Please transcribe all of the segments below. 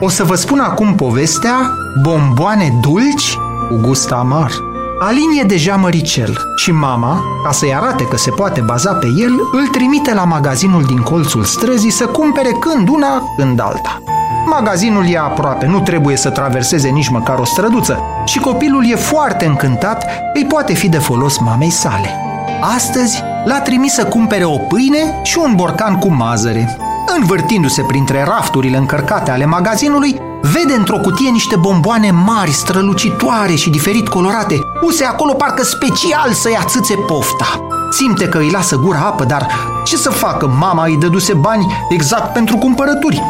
O să vă spun acum povestea Bomboane dulci cu gust amar. Alin e deja măricel și mama, ca să-i arate că se poate baza pe el, îl trimite la magazinul din colțul străzii să cumpere când una, când alta. Magazinul e aproape, nu trebuie să traverseze nici măcar o străduță și copilul e foarte încântat, îi poate fi de folos mamei sale. Astăzi l-a trimis să cumpere o pâine și un borcan cu mazăre. Învârtindu-se printre rafturile încărcate ale magazinului, vede într-o cutie niște bomboane mari, strălucitoare și diferit colorate, puse acolo parcă special să-i atâțe pofta. Simte că îi lasă gura apă, dar ce să facă? Mama îi dăduse bani exact pentru cumpărături.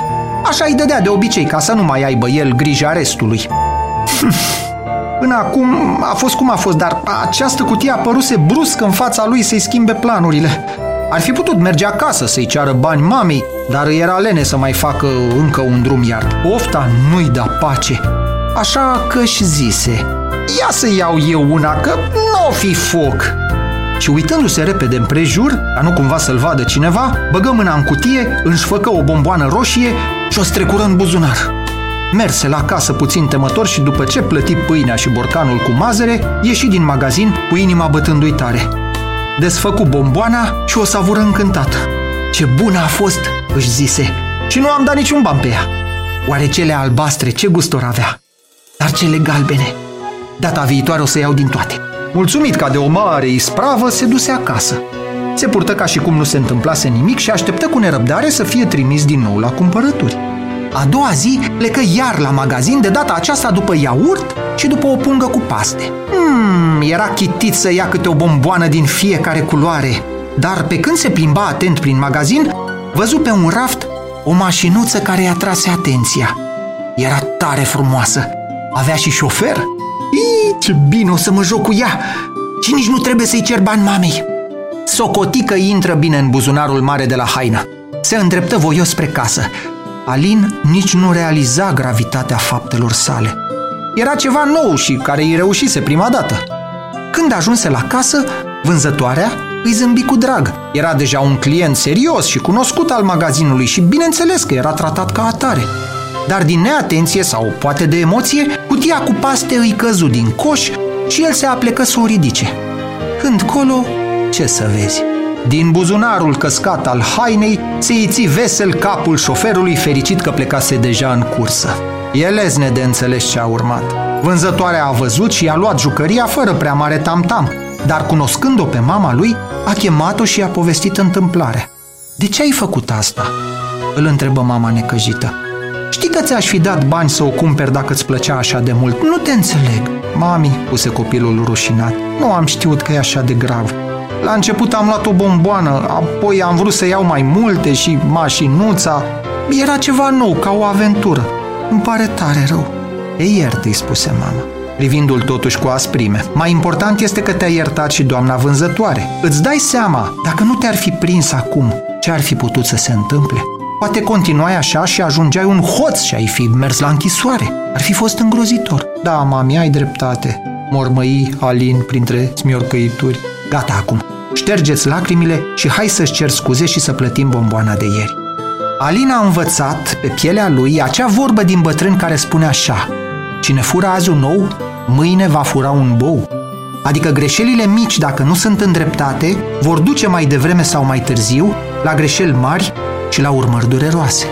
Așa îi dădea de obicei, ca să nu mai aibă el grija restului. Până acum a fost cum a fost, dar această cutie apăruse brusc în fața lui să-i schimbe planurile. Ar fi putut merge acasă să-i ceară bani mamei, dar îi era lene să mai facă încă un drum, iar pofta nu-i da pace. Așa că și zise, ia să iau eu una, că nu o fi foc. Și uitându-se repede împrejur, ca nu cumva să-l vadă cineva, băgă mâna în cutie, înșfăcă o bomboană roșie și o strecură în buzunar. Merse la casă puțin temător și după ce plăti pâinea și borcanul cu mazăre, ieși din magazin cu inima bătându-i tare. Desfăcu bomboana și o savură încântată. Ce bună a fost, își zise, și nu am dat niciun ban pe ea. Oare cele albastre ce gustor avea? Dar cele galbene? Data viitoare o să iau din toate. Mulțumit ca de o mare ispravă, se duse acasă. Se purtă ca și cum nu se întâmplase nimic și așteptă cu nerăbdare să fie trimis din nou la cumpărături. A doua zi plecă iar la magazin, de data aceasta după iaurt și după o pungă cu paste. Hmm, era chitit să ia câte o bomboană din fiecare culoare, dar pe când se plimba atent prin magazin, văzu pe un raft o mașinuță care i-a trase atenția. Era tare frumoasă. Avea și șofer. Ii, ce bine o să mă joc cu ea! Și nici nu trebuie să-i cer bani mamei. Socotică intră bine în buzunarul mare de la haină. Se îndreptă voios spre casă. Alin nici nu realiza gravitatea faptelor sale. Era ceva nou și care îi reușise prima dată. Când ajunse la casă, vânzătoarea îi zâmbi cu drag. Era deja un client serios și cunoscut al magazinului și bineînțeles că era tratat ca atare. Dar din neatenție sau poate de emoție, cutia cu paste îi căzu din coș și el se aplecă să o ridice. Când colo, ce să vezi? Din buzunarul căscat al hainei se iți vesel capul șoferului fericit că plecase deja în cursă. E lezne de înțeles ce a urmat. Vânzătoarea a văzut și a luat jucăria fără prea mare tam-tam, dar cunoscând-o pe mama lui, a chemat-o și i-a povestit întâmplarea. De ce ai făcut asta?" îl întrebă mama necăjită. Știi că ți-aș fi dat bani să o cumperi dacă îți plăcea așa de mult. Nu te înțeleg. Mami, puse copilul rușinat, nu am știut că e așa de grav. La început am luat o bomboană, apoi am vrut să iau mai multe și mașinuța. Era ceva nou, ca o aventură. Îmi pare tare rău. E iert, îi spuse mama privindu-l totuși cu asprime. Mai important este că te-a iertat și doamna vânzătoare. Îți dai seama, dacă nu te-ar fi prins acum, ce ar fi putut să se întâmple? Poate continuai așa și ajungeai un hoț și ai fi mers la închisoare. Ar fi fost îngrozitor. Da, mami, ai dreptate, mormăi Alin printre smiorcăituri. Gata acum, ștergeți lacrimile și hai să-și cer scuze și să plătim bomboana de ieri. Alina a învățat pe pielea lui acea vorbă din bătrân care spune așa Cine fură azi un nou, mâine va fura un bou. Adică greșelile mici, dacă nu sunt îndreptate, vor duce mai devreme sau mai târziu la greșeli mari și la urmări dureroase.